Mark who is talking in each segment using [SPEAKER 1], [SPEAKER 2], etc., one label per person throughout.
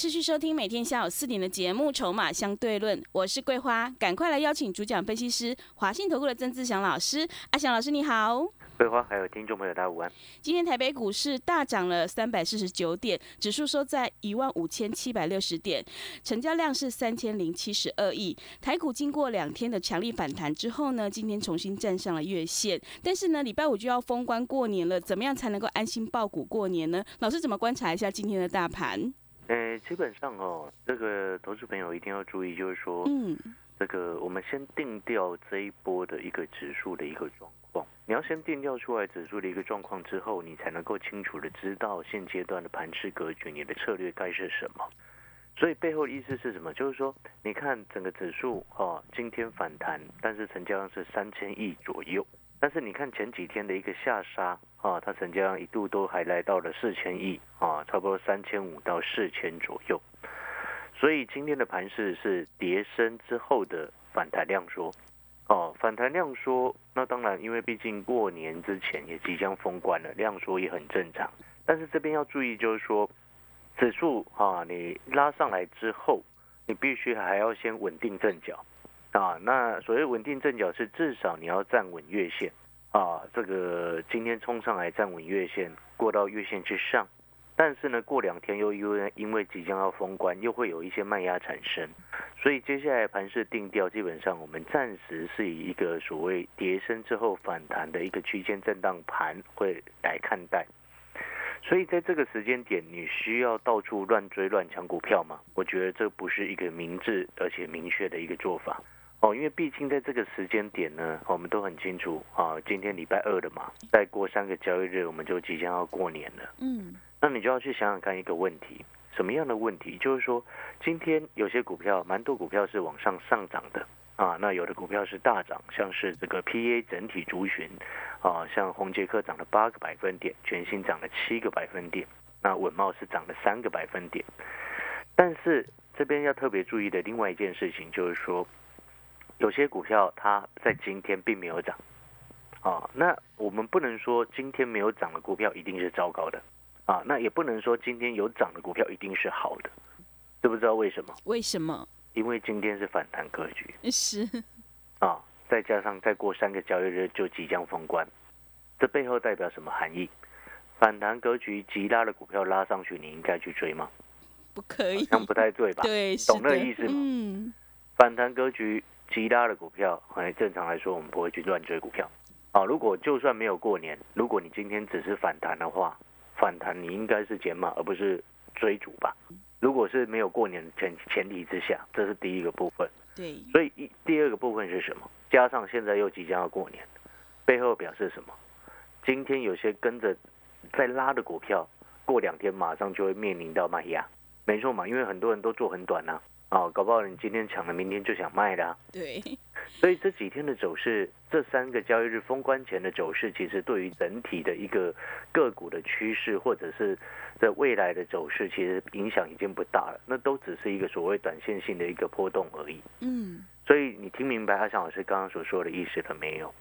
[SPEAKER 1] 持续收听每天下午四点的节目《筹码相对论》，我是桂花，赶快来邀请主讲分析师华信投顾的曾志祥老师。阿祥老师你好，
[SPEAKER 2] 桂花还有听众朋友大家午安。
[SPEAKER 1] 今天台北股市大涨了三百四十九点，指数收在一万五千七百六十点，成交量是三千零七十二亿。台股经过两天的强力反弹之后呢，今天重新站上了月线，但是呢，礼拜五就要封关过年了，怎么样才能够安心报股过年呢？老师怎么观察一下今天的大盘？
[SPEAKER 2] 呃，基本上哦，这个投资朋友一定要注意，就是说，
[SPEAKER 1] 嗯，
[SPEAKER 2] 这个我们先定调这一波的一个指数的一个状况。你要先定调出来指数的一个状况之后，你才能够清楚的知道现阶段的盘势格局，你的策略该是什么。所以背后的意思是什么？就是说，你看整个指数哦，今天反弹，但是成交量是三千亿左右。但是你看前几天的一个下杀啊，它成交量一度都还来到了四千亿啊，差不多三千五到四千左右。所以今天的盘势是跌升之后的反弹量缩，哦，反弹量缩，那当然因为毕竟过年之前也即将封关了，量缩也很正常。但是这边要注意，就是说指数啊，你拉上来之后，你必须还要先稳定阵脚。啊，那所谓稳定阵脚是至少你要站稳月线啊，这个今天冲上来站稳月线，过到月线之上，但是呢，过两天又因为因为即将要封关，又会有一些卖压产生，所以接下来盘势定调，基本上我们暂时是以一个所谓跌升之后反弹的一个区间震荡盘会来看待。所以在这个时间点，你需要到处乱追乱抢股票吗？我觉得这不是一个明智而且明确的一个做法。哦，因为毕竟在这个时间点呢，我们都很清楚啊，今天礼拜二了嘛，再过三个交易日我们就即将要过年了。
[SPEAKER 1] 嗯，
[SPEAKER 2] 那你就要去想想看一个问题，什么样的问题？就是说，今天有些股票，蛮多股票是往上上涨的啊，那有的股票是大涨，像是这个 PA 整体族群啊，像红杰克涨了八个百分点，全新涨了七个百分点，那稳茂是涨了三个百分点。但是这边要特别注意的另外一件事情就是说。有些股票它在今天并没有涨，啊，那我们不能说今天没有涨的股票一定是糟糕的，啊，那也不能说今天有涨的股票一定是好的，知不知道为什么？
[SPEAKER 1] 为什么？
[SPEAKER 2] 因为今天是反弹格局，
[SPEAKER 1] 是，
[SPEAKER 2] 啊，再加上再过三个交易日就即将封关，这背后代表什么含义？反弹格局急拉的股票拉上去，你应该去追吗？
[SPEAKER 1] 不可以，
[SPEAKER 2] 好像不太对吧？
[SPEAKER 1] 对，
[SPEAKER 2] 懂那个意思吗？
[SPEAKER 1] 嗯，
[SPEAKER 2] 反弹格局。其他的股票，哎，正常来说，我们不会去乱追股票。啊，如果就算没有过年，如果你今天只是反弹的话，反弹你应该是减码，而不是追逐吧？如果是没有过年前前提之下，这是第一个部分。
[SPEAKER 1] 对。
[SPEAKER 2] 所以一第二个部分是什么？加上现在又即将要过年，背后表示什么？今天有些跟着在拉的股票，过两天马上就会面临到卖压。没错嘛，因为很多人都做很短呐。哦，搞不好你今天抢了，明天就想卖的。
[SPEAKER 1] 对，
[SPEAKER 2] 所以这几天的走势，这三个交易日封关前的走势，其实对于整体的一个个股的趋势，或者是在未来的走势，其实影响已经不大了。那都只是一个所谓短线性的一个波动而已。
[SPEAKER 1] 嗯，
[SPEAKER 2] 所以你听明白阿翔老师刚刚所说的意思了没有？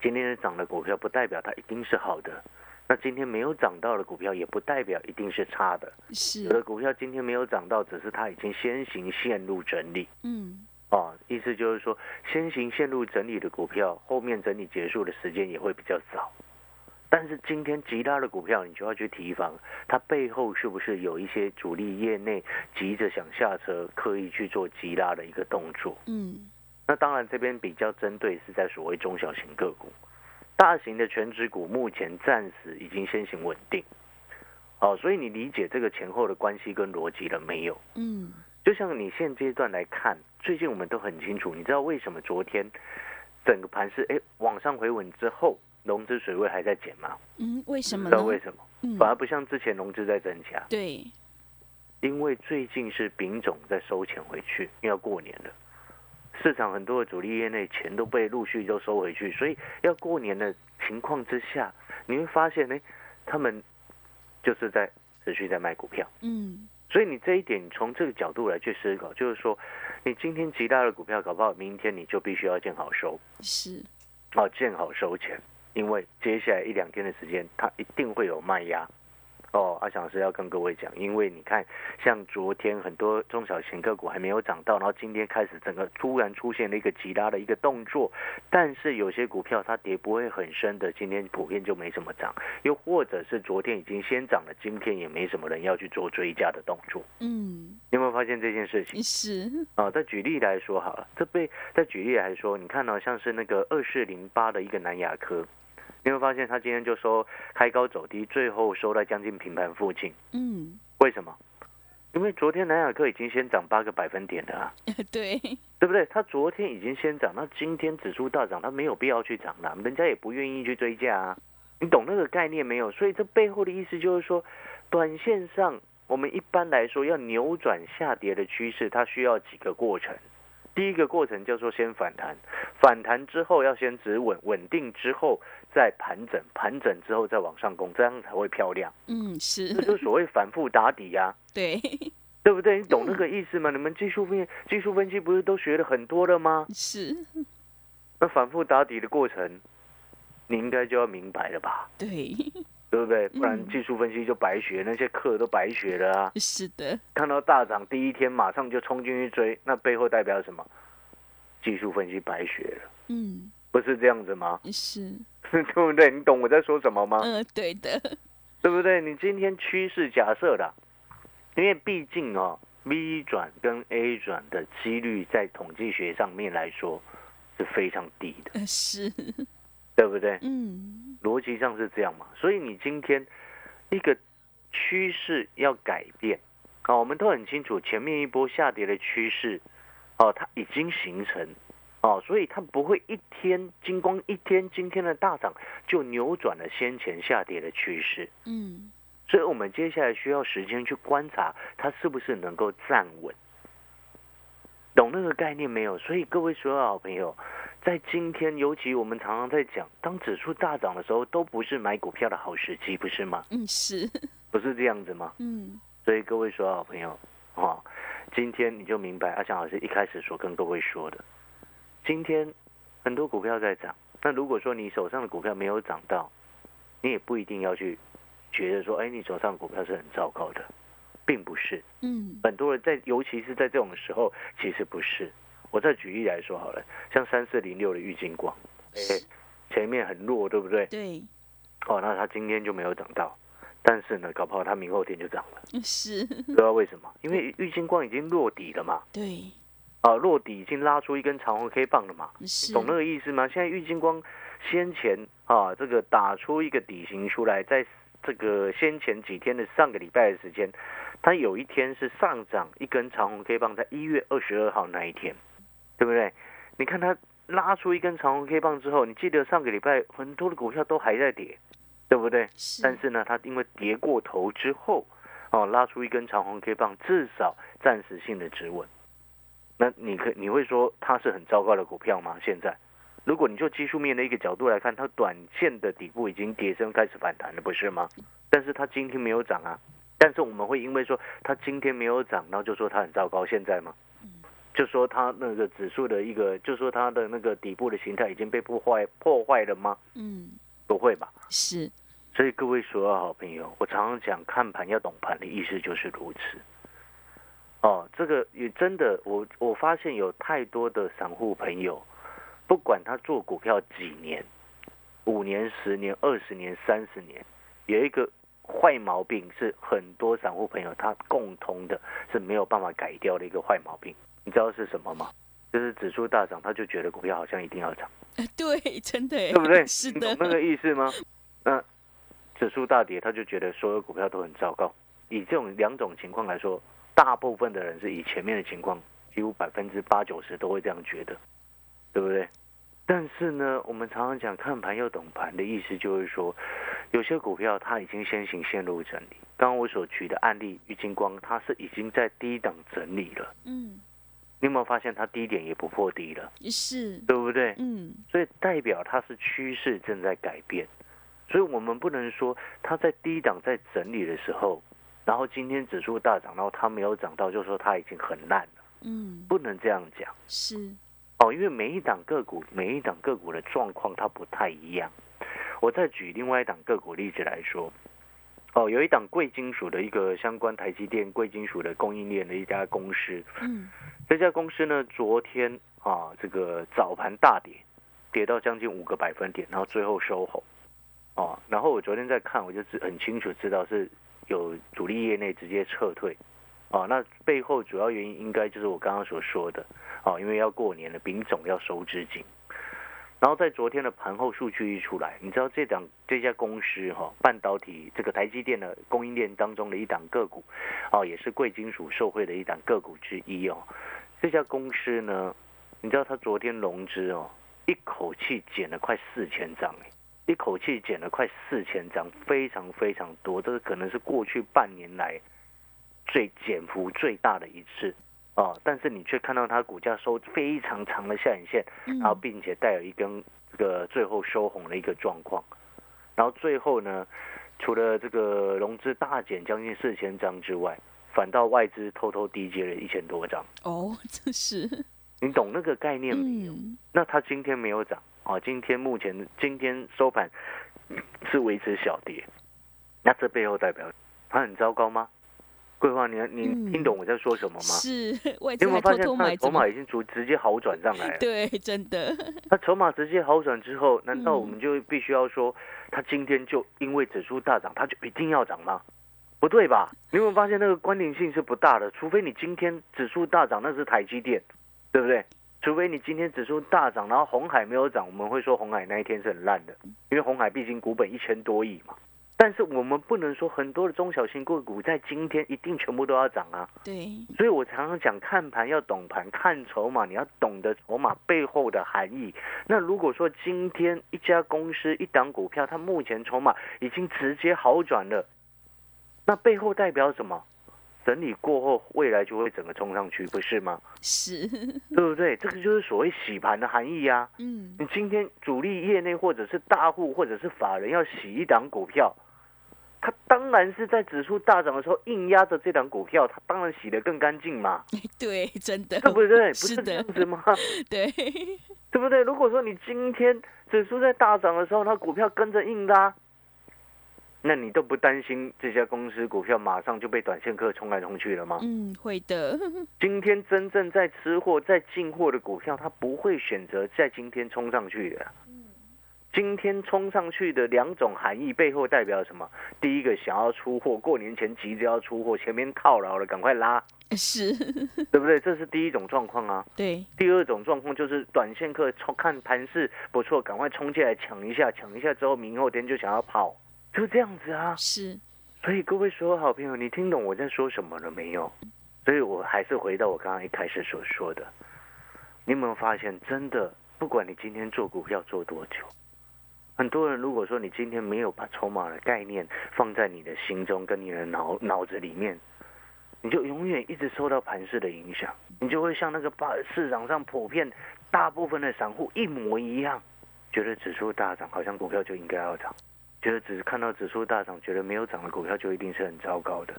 [SPEAKER 2] 今天涨的股票，不代表它一定是好的。那今天没有涨到的股票，也不代表一定是差的。
[SPEAKER 1] 是
[SPEAKER 2] 有的股票今天没有涨到，只是它已经先行陷入整理。
[SPEAKER 1] 嗯，
[SPEAKER 2] 哦，意思就是说，先行陷入整理的股票，后面整理结束的时间也会比较早。但是今天其他的股票，你就要去提防，它背后是不是有一些主力业内急着想下车，刻意去做急拉的一个动作？
[SPEAKER 1] 嗯，
[SPEAKER 2] 那当然这边比较针对是在所谓中小型个股。大型的全指股目前暂时已经先行稳定，哦，所以你理解这个前后的关系跟逻辑了没有？
[SPEAKER 1] 嗯，
[SPEAKER 2] 就像你现阶段来看，最近我们都很清楚，你知道为什么昨天整个盘是哎往上回稳之后，融资水位还在减吗？
[SPEAKER 1] 嗯，为什么？
[SPEAKER 2] 知道为什么？
[SPEAKER 1] 嗯，
[SPEAKER 2] 反而不像之前融资在增加。
[SPEAKER 1] 对，
[SPEAKER 2] 因为最近是丙种在收钱回去，因为要过年了，市场很多的主力业内钱都被陆续都收回去，所以要过年的情况之下，你会发现呢，他们就是在持续在卖股票。
[SPEAKER 1] 嗯，
[SPEAKER 2] 所以你这一点，你从这个角度来去思考，就是说，你今天极大的股票搞不好，明天你就必须要见好收，
[SPEAKER 1] 是，
[SPEAKER 2] 哦，见好收钱，因为接下来一两天的时间，它一定会有卖压。哦，阿翔老师要跟各位讲，因为你看，像昨天很多中小型个股还没有涨到，然后今天开始整个突然出现了一个急拉的一个动作，但是有些股票它跌不会很深的，今天普遍就没什么涨，又或者是昨天已经先涨了，今天也没什么人要去做追加的动作。
[SPEAKER 1] 嗯，
[SPEAKER 2] 你有没有发现这件事情？
[SPEAKER 1] 是，
[SPEAKER 2] 啊，再举例来说好了，这被再举例来说，你看到、像是那个二四零八的一个南亚科，你会发现它今天就收开高走低，最后收在将近平盘附近。
[SPEAKER 1] 嗯，
[SPEAKER 2] 为什么？因为昨天南亚克已经先涨八个百分点了啊，
[SPEAKER 1] 对，
[SPEAKER 2] 对不对？它昨天已经先涨，那今天指数大涨，它没有必要去涨了，人家也不愿意去追价啊。你懂那个概念没有？所以这背后的意思就是说，短线上我们一般来说要扭转下跌的趋势，它需要几个过程。第一个过程叫做先反弹，反弹之后要先止稳，稳定之后再盘整，盘整之后再往上攻，这样才会漂亮。
[SPEAKER 1] 嗯，是
[SPEAKER 2] 这，就是所谓反复打底呀、
[SPEAKER 1] 对，
[SPEAKER 2] 对不对？你懂那个意思吗？你们技术分技术分析不是都学了很多了吗？
[SPEAKER 1] 是，
[SPEAKER 2] 那反复打底的过程，你应该就要明白了吧？
[SPEAKER 1] 对，
[SPEAKER 2] 对不对？不然
[SPEAKER 1] 嗯
[SPEAKER 2] 技术分析就白学，那些课都白学了啊！
[SPEAKER 1] 是的，
[SPEAKER 2] 看到大涨第一天马上就冲进去追，那背后代表什么？技术分析白学了，
[SPEAKER 1] 嗯，
[SPEAKER 2] 不是这样子吗？
[SPEAKER 1] 是，
[SPEAKER 2] 对不对？你懂我在说什么吗？
[SPEAKER 1] 嗯，对的，
[SPEAKER 2] 对不对？你今天趋势假设的，因为毕竟哦，V 转跟 A 转的几率在统计学上面来说是非常低的，
[SPEAKER 1] 呃是，
[SPEAKER 2] 对不对？
[SPEAKER 1] 嗯，
[SPEAKER 2] 逻辑上是这样嘛。所以你今天一个趋势要改变，啊，我们都很清楚前面一波下跌的趋势，哦，它已经形成。哦，所以它不会一天金光一天今天的大涨就扭转了先前下跌的趋势，
[SPEAKER 1] 嗯，
[SPEAKER 2] 所以我们接下来需要时间去观察它是不是能够站稳，懂那个概念没有？所以各位所有好朋友，在今天，尤其我们常常在讲，当指数大涨的时候，都不是买股票的好时机，不是吗？
[SPEAKER 1] 嗯，是，
[SPEAKER 2] 不是这样子吗？
[SPEAKER 1] 嗯，
[SPEAKER 2] 所以各位所有好朋友，哦，今天你就明白阿强老师一开始所跟各位说的，今天很多股票在涨，那如果说你手上的股票没有涨到，你也不一定要去觉得说，哎，你手上的股票是很糟糕的，并不是。
[SPEAKER 1] 嗯，
[SPEAKER 2] 很多人在，尤其是在这种时候，其实不是。我再举例来说好了，像三四零六的玉金光，哎，前面很弱，对不对？
[SPEAKER 1] 对，
[SPEAKER 2] 哦，那它今天就没有涨到，但是呢，搞不好它明后天就涨了，
[SPEAKER 1] 是，
[SPEAKER 2] 不知道为什么？因为郁金光已经落底了嘛，
[SPEAKER 1] 对，
[SPEAKER 2] 啊，落底已经拉出一根长红 K 棒了嘛，
[SPEAKER 1] 是，
[SPEAKER 2] 懂那个意思吗？现在玉金光先前啊，这个打出一个底型出来，在这个先前几天的上个礼拜的时间，它有一天是上涨一根长红 K 棒，在一月二十二号那一天，对不对？你看它拉出一根长红 K 棒之后，你记得上个礼拜很多的股票都还在跌，对不对？
[SPEAKER 1] 是，
[SPEAKER 2] 但是呢，它因为跌过头之后，哦，拉出一根长红 K 棒，至少暂时性的止稳。那你可你会说它是很糟糕的股票吗？现在，如果你就技术面的一个角度来看，它短线的底部已经跌升开始反弹了，不是吗？但是它今天没有涨啊。但是我们会因为说它今天没有涨，然后就说它很糟糕，现在吗？就说它那个指数的一个，就说它的那个底部的形态已经被破坏破坏了吗？
[SPEAKER 1] 嗯，
[SPEAKER 2] 不会吧？
[SPEAKER 1] 是，
[SPEAKER 2] 所以各位所有好朋友，我常常讲看盘要懂盘的意思就是如此。哦，这个也真的，我我发现有太多的散户朋友，不管他做股票几年，五年、十年、二十年、三十年，有一个坏毛病是很多散户朋友他共通的是没有办法改掉的一个坏毛病，你知道是什么吗？就是指数大涨，他就觉得股票好像一定要涨。
[SPEAKER 1] 呃对，真的耶，
[SPEAKER 2] 对不对？
[SPEAKER 1] 是的
[SPEAKER 2] 你懂，那个意思吗？那指数大跌，他就觉得所有股票都很糟糕。以这种两种情况来说，大部分的人是以前面的情况，几乎百分之八九十都会这样觉得，对不对？但是呢，我们常常讲看盘要懂盘的意思，就是说，有些股票它已经先行陷入整理，刚刚我所举的案例，玉金光它是已经在低档整理了。
[SPEAKER 1] 嗯，
[SPEAKER 2] 你有没有发现它低点也不破低了，
[SPEAKER 1] 是，
[SPEAKER 2] 对不对？
[SPEAKER 1] 嗯，
[SPEAKER 2] 所以代表它是趋势正在改变，所以我们不能说它在低档在整理的时候，然后今天指数大涨，然后它没有涨到，就说它已经很烂了，
[SPEAKER 1] 嗯，
[SPEAKER 2] 不能这样讲。
[SPEAKER 1] 是，
[SPEAKER 2] 哦，因为每一档个股每一档个股的状况它不太一样。我再举另外一档个股例子来说，哦，有一档贵金属的一个相关台积电贵金属的供应链的一家公司，
[SPEAKER 1] 嗯，
[SPEAKER 2] 这家公司呢，昨天啊，这个早盘大跌，跌到将近五个百分点，然后最后收红，哦，然后我昨天在看，我就知很清楚知道是有主力业内直接撤退，哦，那背后主要原因应该就是我刚刚所说的，哦，因为要过年了，丙种要收资金。然后在昨天的盘后数据一出来，你知道这档这家公司哈、半导体这个台积电的供应链当中的一档个股，哦，也是贵金属受惠的一档个股之一哦。这家公司呢，你知道它昨天融资哦，一口气减了快四千张哎，一口气减了快四千张，非常非常多，这个可能是过去半年来最减幅最大的一次。哦。但是你却看到它股价收非常长的下影线，
[SPEAKER 1] 嗯，
[SPEAKER 2] 然后并且带有一根这个最后收红的一个状况，然后最后呢，除了这个融资大减将近四千张之外，反倒外资偷偷低接了一千多张，
[SPEAKER 1] 哦，这是，
[SPEAKER 2] 你懂那个概念没有？
[SPEAKER 1] 嗯，
[SPEAKER 2] 那它今天没有涨啊，今天目前今天收盘是维持小跌，那这背后代表它很糟糕吗？桂花，你你
[SPEAKER 1] 嗯
[SPEAKER 2] 听懂我在说什么吗？
[SPEAKER 1] 是，外
[SPEAKER 2] 你有没有
[SPEAKER 1] 资还偷
[SPEAKER 2] 发现它的
[SPEAKER 1] 偷买，怎么
[SPEAKER 2] 筹码已经逐直接好转上来了？
[SPEAKER 1] 对，真的，
[SPEAKER 2] 那筹码直接好转之后，难道
[SPEAKER 1] 嗯
[SPEAKER 2] 我们就必须要说，它今天就因为指数大涨，它就一定要涨吗？不对吧？你有没有发现那个关联性是不大的？除非你今天指数大涨，那是台积电，对不对？除非你今天指数大涨，然后红海没有涨，我们会说红海那一天是很烂的，因为红海毕竟股本一千多亿嘛。但是我们不能说很多的中小型个股在今天一定全部都要涨啊。
[SPEAKER 1] 对，
[SPEAKER 2] 所以我常常讲，看盘要懂盘，看筹码你要懂得筹码背后的含义。那如果说今天一家公司一档股票，它目前筹码已经直接好转了，那背后代表什么？整理过后，未来就会整个冲上去，不是吗？
[SPEAKER 1] 是，
[SPEAKER 2] 对不对？这个就是所谓洗盘的含义呀、
[SPEAKER 1] 嗯，
[SPEAKER 2] 你今天主力业内或者是大户或者是法人要洗一档股票，他当然是在指数大涨的时候硬压着这档股票，他当然洗得更干净嘛。
[SPEAKER 1] 对，真的，
[SPEAKER 2] 对不对？不
[SPEAKER 1] 是
[SPEAKER 2] 是这样，子吗？
[SPEAKER 1] 对，
[SPEAKER 2] 对不对？如果说你今天指数在大涨的时候，它股票跟着硬拉，那你都不担心这家公司股票马上就被短线客冲来冲去了吗？
[SPEAKER 1] 嗯，会的，
[SPEAKER 2] 今天真正在吃货、在进货的股票，它不会选择在今天冲上去的。今天冲上去的两种含义背后代表什么？第一个想要出货，过年前急着要出货，前面套牢了，赶快拉，
[SPEAKER 1] 是，
[SPEAKER 2] 对不对？这是第一种状况啊。
[SPEAKER 1] 对，
[SPEAKER 2] 第二种状况就是短线客冲看盘势不错，赶快冲进来抢一下，抢一下之后明后天就想要跑，就这样子啊。
[SPEAKER 1] 是，
[SPEAKER 2] 所以各位所有好朋友，你听懂我在说什么了没有？所以我还是回到我刚刚一开始所说的，你有没有发现，真的不管你今天做股票做多久，很多人如果说你今天没有把筹码的概念放在你的心中跟你的脑脑子里面，你就永远一直受到盘势的影响，你就会像那个把市场上普遍大部分的散户一模一样，觉得指数大涨，好像股票就应该要涨。觉得只是看到指数大涨，觉得没有涨的股票就一定是很糟糕的。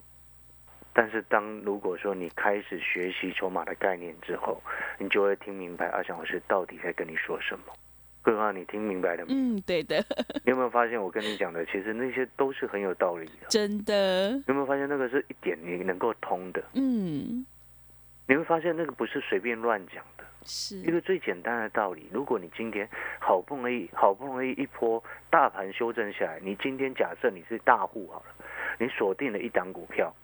[SPEAKER 2] 但是当如果说你开始学习筹码的概念之后，你就会听明白阿翔老师到底在跟你说什么。桂花，你听明白了吗？
[SPEAKER 1] 嗯，对的，
[SPEAKER 2] 你有没有发现我跟你讲的，其实那些都是很有道理的。
[SPEAKER 1] 真的，
[SPEAKER 2] 你有没有发现那个是一点你能够通的？
[SPEAKER 1] 嗯，
[SPEAKER 2] 你会发现那个不是随便乱讲的。一，个最简单的道理，如果你今天好不容易好不容易一波大盘修正下来，你今天假设你是大户好了，你锁定了一档股票，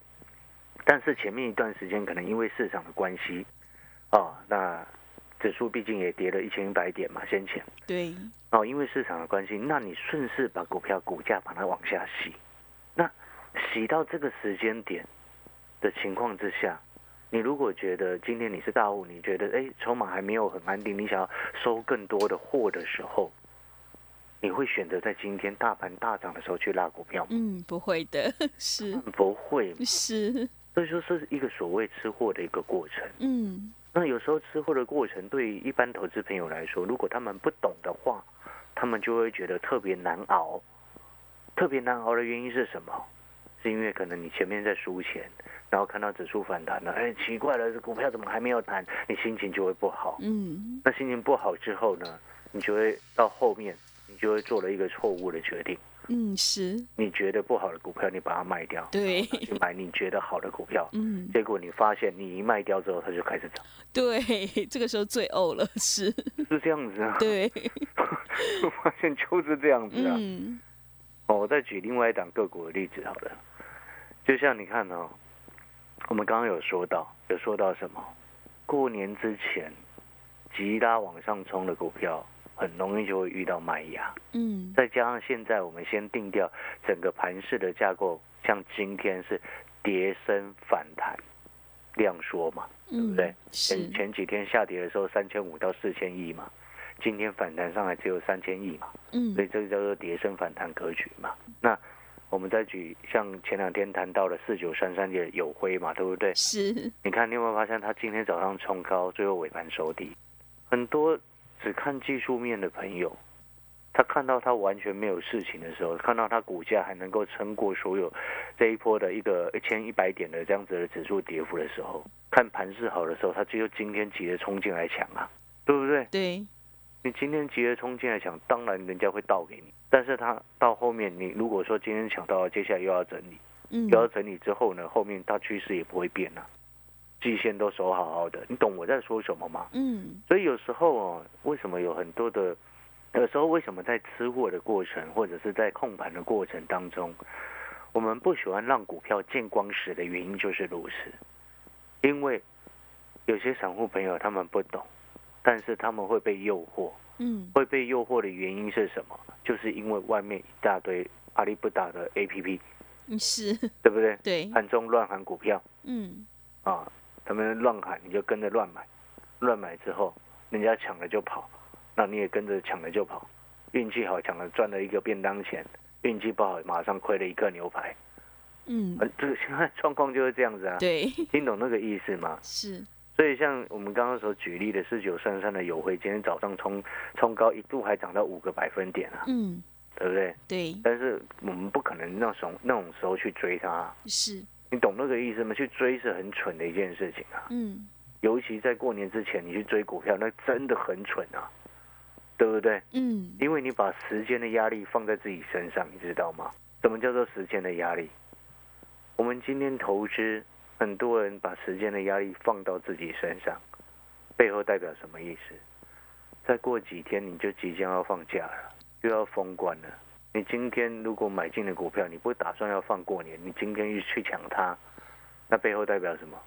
[SPEAKER 2] 但是前面一段时间可能因为市场的关系，哦，那指数毕竟也跌了一千一百点嘛，先前
[SPEAKER 1] 对，
[SPEAKER 2] 哦，因为市场的关系，那你顺势把股票股价把它往下洗，那洗到这个时间点的情况之下，你如果觉得今天你是大户，你觉得哎筹码还没有很安定，你想要收更多的货的时候，你会选择在今天大盘大涨的时候去拉股票吗？
[SPEAKER 1] 嗯，不会的，是
[SPEAKER 2] 不会，
[SPEAKER 1] 是，
[SPEAKER 2] 所以说是一个所谓吃货的一个过程。
[SPEAKER 1] 嗯
[SPEAKER 2] 那有时候吃货的过程，对于一般投资朋友来说，如果他们不懂的话，他们就会觉得特别难熬。特别难熬的原因是什么？是因为可能你前面在输钱，然后看到指数反弹了，哎，奇怪了，这股票怎么还没有弹？你心情就会不好。
[SPEAKER 1] 嗯
[SPEAKER 2] 那心情不好之后呢，你就会到后面，你就会做了一个错误的决定。
[SPEAKER 1] 嗯是，
[SPEAKER 2] 你觉得不好的股票，你把它卖掉，
[SPEAKER 1] 对，
[SPEAKER 2] 去买你觉得好的股票。
[SPEAKER 1] 嗯
[SPEAKER 2] 结果你发现，你一卖掉之后，它就开始涨，
[SPEAKER 1] 对，这个时候最呕了，是，
[SPEAKER 2] 是这样子啊？
[SPEAKER 1] 对，
[SPEAKER 2] 我发现就是这样子啊。
[SPEAKER 1] 嗯
[SPEAKER 2] 哦，我再举另外一档个股的例子好了，就像你看哦，我们刚刚有说到，有说到什么？过年之前急拉往上冲的股票，很容易就会遇到卖压。
[SPEAKER 1] 嗯
[SPEAKER 2] 再加上现在我们先定掉整个盘势的架构，像今天是跌升反弹，量缩嘛，对不
[SPEAKER 1] 嗯
[SPEAKER 2] 对？
[SPEAKER 1] 是
[SPEAKER 2] 前，前几天下跌的时候三千五到四千亿嘛，今天反弹上来只有三千亿嘛，
[SPEAKER 1] 嗯
[SPEAKER 2] 所以这个叫做跌升反弹格局嘛。那我们再举像前两天谈到的四九三三的有辉嘛，对不对？
[SPEAKER 1] 是，
[SPEAKER 2] 你看，你有没有发现它今天早上冲高，最后尾盘收低？很多只看技术面的朋友，他看到他完全没有事情的时候，看到他股价还能够撑过所有这一波的一个一千一百点的这样子的指数跌幅的时候，看盘势好的时候，他就今天急着冲进来抢啊，对不对？
[SPEAKER 1] 对，
[SPEAKER 2] 你今天急着冲进来抢，当然人家会倒给你，但是他到后面，你如果说今天抢到了，接下来又要整理。
[SPEAKER 1] 嗯
[SPEAKER 2] 又要整理之后呢，后面它趋势也不会变啊，季线都守好好的，你懂我在说什么吗？
[SPEAKER 1] 嗯
[SPEAKER 2] 所以有时候哦，为什么有很多的，有时候为什么在吃货的过程或者是在控盘的过程当中，我们不喜欢让股票见光死的原因就是如此，因为有些散户朋友他们不懂，但是他们会被诱惑，
[SPEAKER 1] 嗯。
[SPEAKER 2] 会被诱惑的原因是什么？就是因为外面一大堆阿里不打的 A P P，
[SPEAKER 1] 是，
[SPEAKER 2] 对不对？
[SPEAKER 1] 对，
[SPEAKER 2] 盘中乱喊股票。
[SPEAKER 1] 嗯。
[SPEAKER 2] 啊，他们乱喊你就跟着乱买，乱买之后人家抢了就跑，那你也跟着抢了就跑，运气好抢了赚了一个便当钱，运气不好马上亏了一个牛排，
[SPEAKER 1] 嗯。
[SPEAKER 2] 呃，这个现在状况就是这样子啊，
[SPEAKER 1] 对，
[SPEAKER 2] 听懂那个意思吗？
[SPEAKER 1] 是，
[SPEAKER 2] 所以像我们刚刚所举例的四九三三的友辉，今天早上冲冲高一度还涨到五个百分点啊，
[SPEAKER 1] 嗯
[SPEAKER 2] 对不对？
[SPEAKER 1] 对，
[SPEAKER 2] 但是我们不可能那种那种时候去追它啊、
[SPEAKER 1] 是，
[SPEAKER 2] 你懂那个意思吗？去追是很蠢的一件事情啊。
[SPEAKER 1] 嗯
[SPEAKER 2] 尤其在过年之前，你去追股票，那真的很蠢啊，对不对？
[SPEAKER 1] 嗯
[SPEAKER 2] 因为你把时间的压力放在自己身上，你知道吗？什么叫做时间的压力？我们今天投资，很多人把时间的压力放到自己身上，背后代表什么意思？再过几天你就即将要放假了，又要封关了。你今天如果买进的股票，你不打算要放过年，你今天又去抢它，那背后代表什么？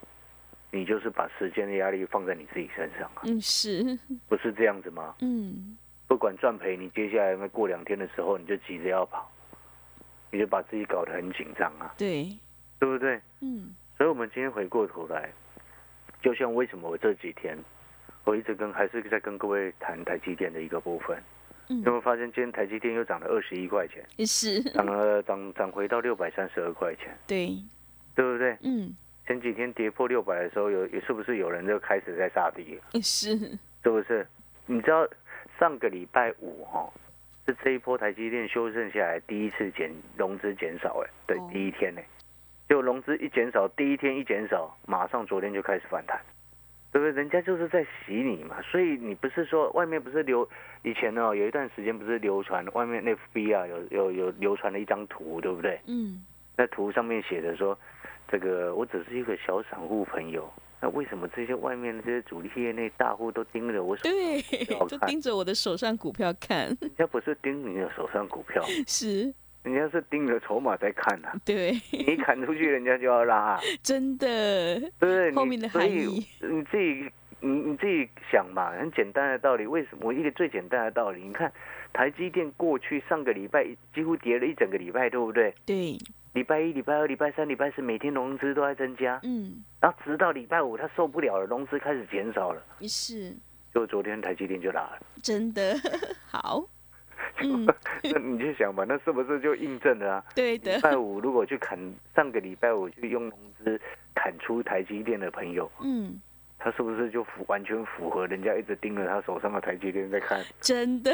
[SPEAKER 2] 你就是把时间的压力放在你自己身上啊，
[SPEAKER 1] 嗯是，
[SPEAKER 2] 不是这样子吗？
[SPEAKER 1] 嗯
[SPEAKER 2] 不管赚赔，你接下来那过两天的时候，你就急着要跑，你就把自己搞得很紧张啊，
[SPEAKER 1] 对，
[SPEAKER 2] 对不对？
[SPEAKER 1] 嗯
[SPEAKER 2] 所以，我们今天回过头来，就像为什么我这几天我一直跟还是在跟各位谈台积电的一个部分，
[SPEAKER 1] 嗯。
[SPEAKER 2] 有没有发现今天台积电又涨了二十一块钱，
[SPEAKER 1] 是，
[SPEAKER 2] 涨了涨涨回到六百三十二块钱，
[SPEAKER 1] 对，
[SPEAKER 2] 对不对？
[SPEAKER 1] 嗯。
[SPEAKER 2] 前几天跌破六百的时候，有有是不是有人就开始在杀低了？
[SPEAKER 1] 是，
[SPEAKER 2] 是不是？你知道上个礼拜五哈、是这一波台积电修正下来第一次减融资减少哎，对
[SPEAKER 1] 哦，
[SPEAKER 2] 第一天呢，就融资一减少，第一天一减少，马上昨天就开始反弹，对不对？人家就是在洗你嘛，所以你不是说外面不是流以前呢、有一段时间不是流传外面 FB 啊有有有流传了一张图，对不对？
[SPEAKER 1] 嗯
[SPEAKER 2] 那图上面写着说，这个我只是一个小散户朋友，那为什么这些外面的这些主力业内大户都盯着我手
[SPEAKER 1] 对 就？盯着我的手上股票看，
[SPEAKER 2] 人家不是盯你的手上股票，
[SPEAKER 1] 是，
[SPEAKER 2] 人家是盯着筹码在看呐、
[SPEAKER 1] 对，
[SPEAKER 2] 你一砍出去，人家就要拉、啊，
[SPEAKER 1] 真的，
[SPEAKER 2] 对不对？
[SPEAKER 1] 后面的含义
[SPEAKER 2] 你自己你你自己想嘛，很简单的道理。为什么？一个最简单的道理，你看台积电过去上个礼拜几乎跌了一整个礼拜，对不对？
[SPEAKER 1] 对，
[SPEAKER 2] 礼拜一、礼拜二、礼拜三、礼拜四，每天融资都在增加，
[SPEAKER 1] 嗯
[SPEAKER 2] 然后直到礼拜五，他受不了了，融资开始减少了，
[SPEAKER 1] 是，
[SPEAKER 2] 就昨天台积电就拉了。
[SPEAKER 1] 真的 好，嗯，
[SPEAKER 2] 那你就想吧，那是不是就印证了啊？
[SPEAKER 1] 对的。
[SPEAKER 2] 礼，拜五如果去砍，上个礼拜五去用融资砍出台积电的朋友，
[SPEAKER 1] 嗯，
[SPEAKER 2] 他是不是就符完全符合人家一直盯着他手上的台积电在看，
[SPEAKER 1] 真的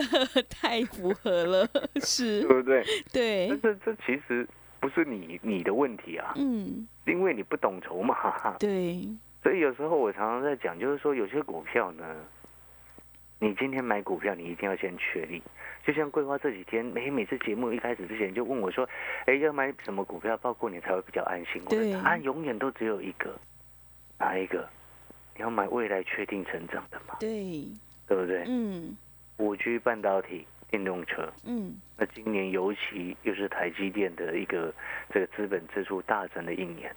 [SPEAKER 1] 太符合了，是。
[SPEAKER 2] 对，不对？
[SPEAKER 1] 对。
[SPEAKER 2] 但，是这其实不是你你的问题啊，
[SPEAKER 1] 嗯，
[SPEAKER 2] 因为你不懂筹码。
[SPEAKER 1] 对，
[SPEAKER 2] 所以有时候我常常在讲，就是说有些股票呢，你今天买股票，你一定要先确立。就像桂花这几天，每每次节目一开始之前就问我说：“哎，要买什么股票包括你才会比较安心？”我
[SPEAKER 1] 对
[SPEAKER 2] 的答案永远都只有一个，哪一个？你要买未来确定成长的嘛，
[SPEAKER 1] 对，
[SPEAKER 2] 对不对？
[SPEAKER 1] 嗯
[SPEAKER 2] 五 G 半导体、电动车，
[SPEAKER 1] 嗯，
[SPEAKER 2] 那今年尤其又是台积电的一个这个资本支出大增的一年。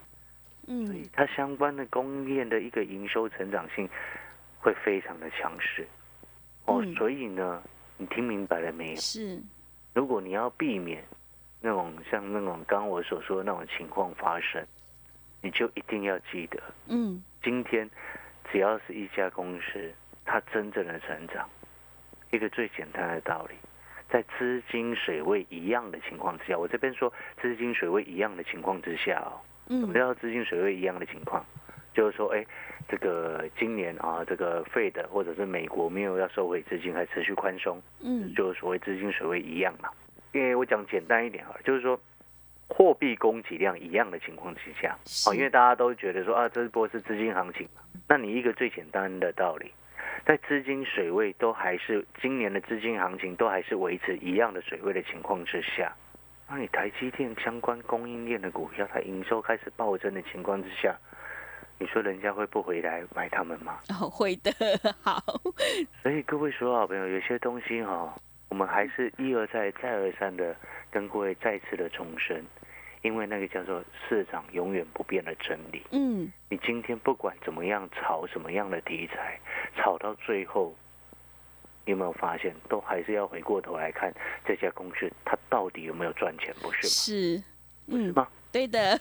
[SPEAKER 2] 所以
[SPEAKER 1] 嗯，
[SPEAKER 2] 它相关的供应链的一个营收成长性会非常的强势。哦，
[SPEAKER 1] 嗯
[SPEAKER 2] 所以呢，你听明白了没有？
[SPEAKER 1] 是，
[SPEAKER 2] 如果你要避免那种像那种刚刚我所说的那种情况发生，你就一定要记得，
[SPEAKER 1] 嗯
[SPEAKER 2] 今天只要是一家公司，它真正的成长，一个最简单的道理。在资金水位一样的情况之下，我这边说资金水位一样的情况之下哦，嗯什么
[SPEAKER 1] 嗯，
[SPEAKER 2] 叫资金水位一样的情况？就是说，哎，这个今年啊，这个 Fed 或者是美国没有要收回资金，还持续宽松，
[SPEAKER 1] 嗯，
[SPEAKER 2] 就是所谓资金水位一样嘛。因为我讲简单一点啊，就是说货币供给量一样的情况之下，
[SPEAKER 1] 是
[SPEAKER 2] 哦，因为大家都觉得说啊，这波是资金行情嘛，那你一个最简单的道理，在资金水位都还是今年的资金行情都还是维持一样的水位的情况之下，那你台积电相关供应链的股票，它营收开始暴增的情况之下，你说人家会不回来买他们吗？
[SPEAKER 1] 哦，会的，好，
[SPEAKER 2] 所以各位所有好朋友，有些东西哈、我们还是一而再、再而三的跟各位再次的重申，因为那个叫做市场永远不变的真理。
[SPEAKER 1] 嗯，
[SPEAKER 2] 你今天不管怎么样炒什么样的题材，炒到最后，你有没有发现，都还是要回过头来看这家公司它到底有没有赚钱，不是吗？
[SPEAKER 1] 是，嗯，
[SPEAKER 2] 不是吗？
[SPEAKER 1] 对的，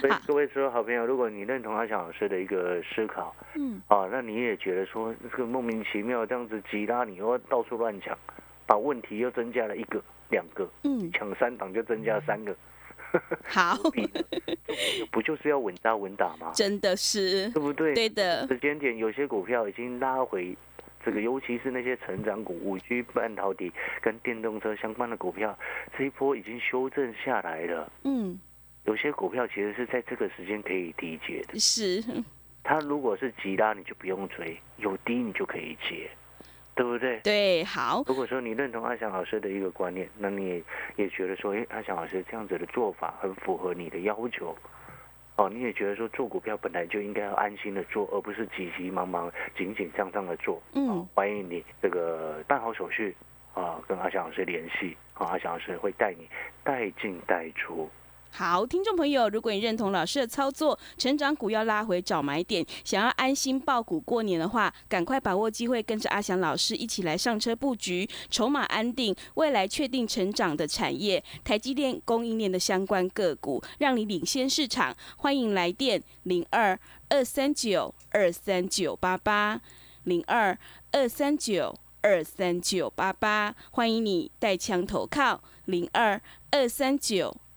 [SPEAKER 2] 所 以各位所有好朋友，如果你认同阿翔老师的一个思考，
[SPEAKER 1] 嗯，
[SPEAKER 2] 啊，那你也觉得说这个莫名其妙这样子急拉，你又到处乱抢，把问题又增加了一个、两个，
[SPEAKER 1] 嗯，
[SPEAKER 2] 抢三档就增加三个，
[SPEAKER 1] 好，
[SPEAKER 2] 不就是要稳扎稳打吗？
[SPEAKER 1] 真的是，
[SPEAKER 2] 对不对？
[SPEAKER 1] 对的，
[SPEAKER 2] 时间点有些股票已经拉回，这个尤其是那些成长股、五 G 半导体跟电动车相关的股票，这一波已经修正下来了。
[SPEAKER 1] 嗯，
[SPEAKER 2] 有些股票其实是在这个时间可以低接的。
[SPEAKER 1] 是，
[SPEAKER 2] 它如果是急拉，你就不用追；有低你就可以接，对不对？
[SPEAKER 1] 对，好，
[SPEAKER 2] 如果说你认同阿翔老师的一个观念，那你也也觉得说，哎，阿翔老师这样子的做法很符合你的要求，哦，你也觉得说做股票本来就应该要安心的做，而不是急急忙忙、紧紧张张的做。
[SPEAKER 1] 嗯
[SPEAKER 2] 哦，欢迎你这个办好手续啊，跟阿翔老师联系，啊，阿翔老师会带你带进带出。
[SPEAKER 1] 好，听众朋友，如果你认同老师的操作，成长股要拉回找买点，想要安心报股过年的话，赶快把握机会，跟着阿翔老师一起来上车布局，筹码安定，未来确定成长的产业，台积电供应链的相关个股，让你领先市场。欢迎来电零二二三九二三九八八零二二三九二三九八八，欢迎你带枪投靠零二二三九。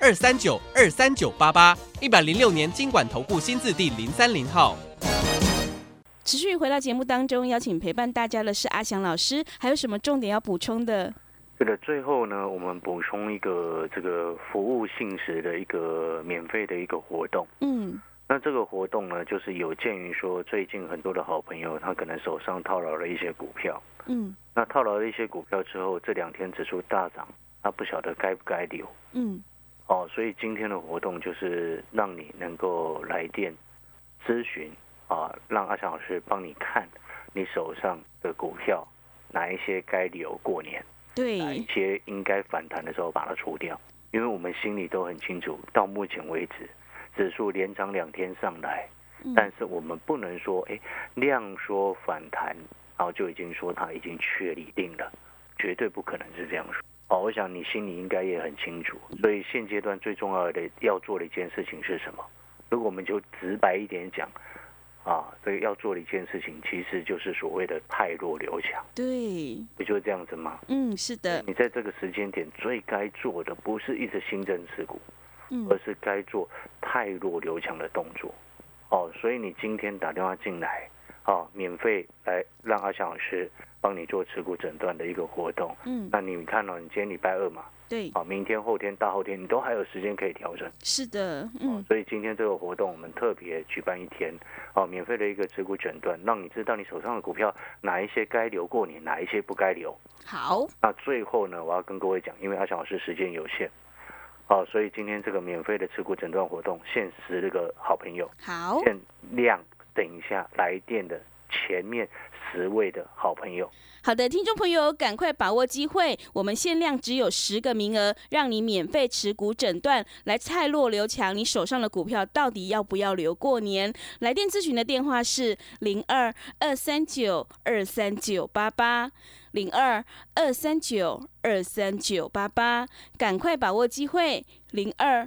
[SPEAKER 3] 二三九二三九八八，一百零六年经管投顾新字第零三零号。
[SPEAKER 1] 持续回到节目当中，邀请陪伴大家的是阿翔老师，还有什么重点要补充的？
[SPEAKER 2] 这个最后呢，我们补充一个这个服务性质的一个免费的一个活动。
[SPEAKER 1] 嗯
[SPEAKER 2] 那这个活动呢，就是有鉴于说最近很多的好朋友他可能手上套牢了一些股票，
[SPEAKER 1] 嗯
[SPEAKER 2] 那套牢了一些股票之后，这两天指数大涨，他不晓得该不该留
[SPEAKER 1] 嗯
[SPEAKER 2] 哦，所以今天的活动就是让你能够来电咨询啊，让阿强老师帮你看你手上的股票哪一些该留过年。
[SPEAKER 1] 对，
[SPEAKER 2] 哪一些应该反弹的时候把它除掉，因为我们心里都很清楚，到目前为止，指数连涨两天上来，
[SPEAKER 1] 嗯
[SPEAKER 2] 但是我们不能说，哎，量说反弹，然后就已经说它已经确立定了，绝对不可能是这样说。哦，我想你心里应该也很清楚，所以现阶段最重要的要做的一件事情是什么？如果我们就直白一点讲，啊，这个要做的一件事情，其实就是所谓的太弱留强，
[SPEAKER 1] 对，
[SPEAKER 2] 不就是这样子吗？
[SPEAKER 1] 嗯，是的，
[SPEAKER 2] 你在这个时间点最该做的，不是一直新增持股，
[SPEAKER 1] 嗯
[SPEAKER 2] 而是该做太弱留强的动作。哦，所以你今天打电话进来，哦，免费来让阿翔老师帮你做持股诊断的一个活动。
[SPEAKER 1] 嗯，
[SPEAKER 2] 那你看哦，你今天礼拜二嘛，
[SPEAKER 1] 对，
[SPEAKER 2] 好，明天、后天、大后天，你都还有时间可以调整。
[SPEAKER 1] 是的，嗯，
[SPEAKER 2] 所以今天这个活动，我们特别举办一天，哦，免费的一个持股诊断，让你知道你手上的股票哪一些该留过年，哪一些不该留。
[SPEAKER 1] 好，
[SPEAKER 2] 那最后呢，我要跟各位讲，因为阿翔老师时间有限，好、所以今天这个免费的持股诊断活动，限时这个好朋友，
[SPEAKER 1] 好，
[SPEAKER 2] 限量，等一下来电的前面十位的好朋友。
[SPEAKER 1] 好的，听众朋友，赶快把握机会，我们限量只有十个名额，让你免费持股诊断，来蔡洛刘强，你手上的股票到底要不要留过年？来电咨询的电话是零二二三九二三九八八。零二二三九二三九八八，赶快把握机会，零二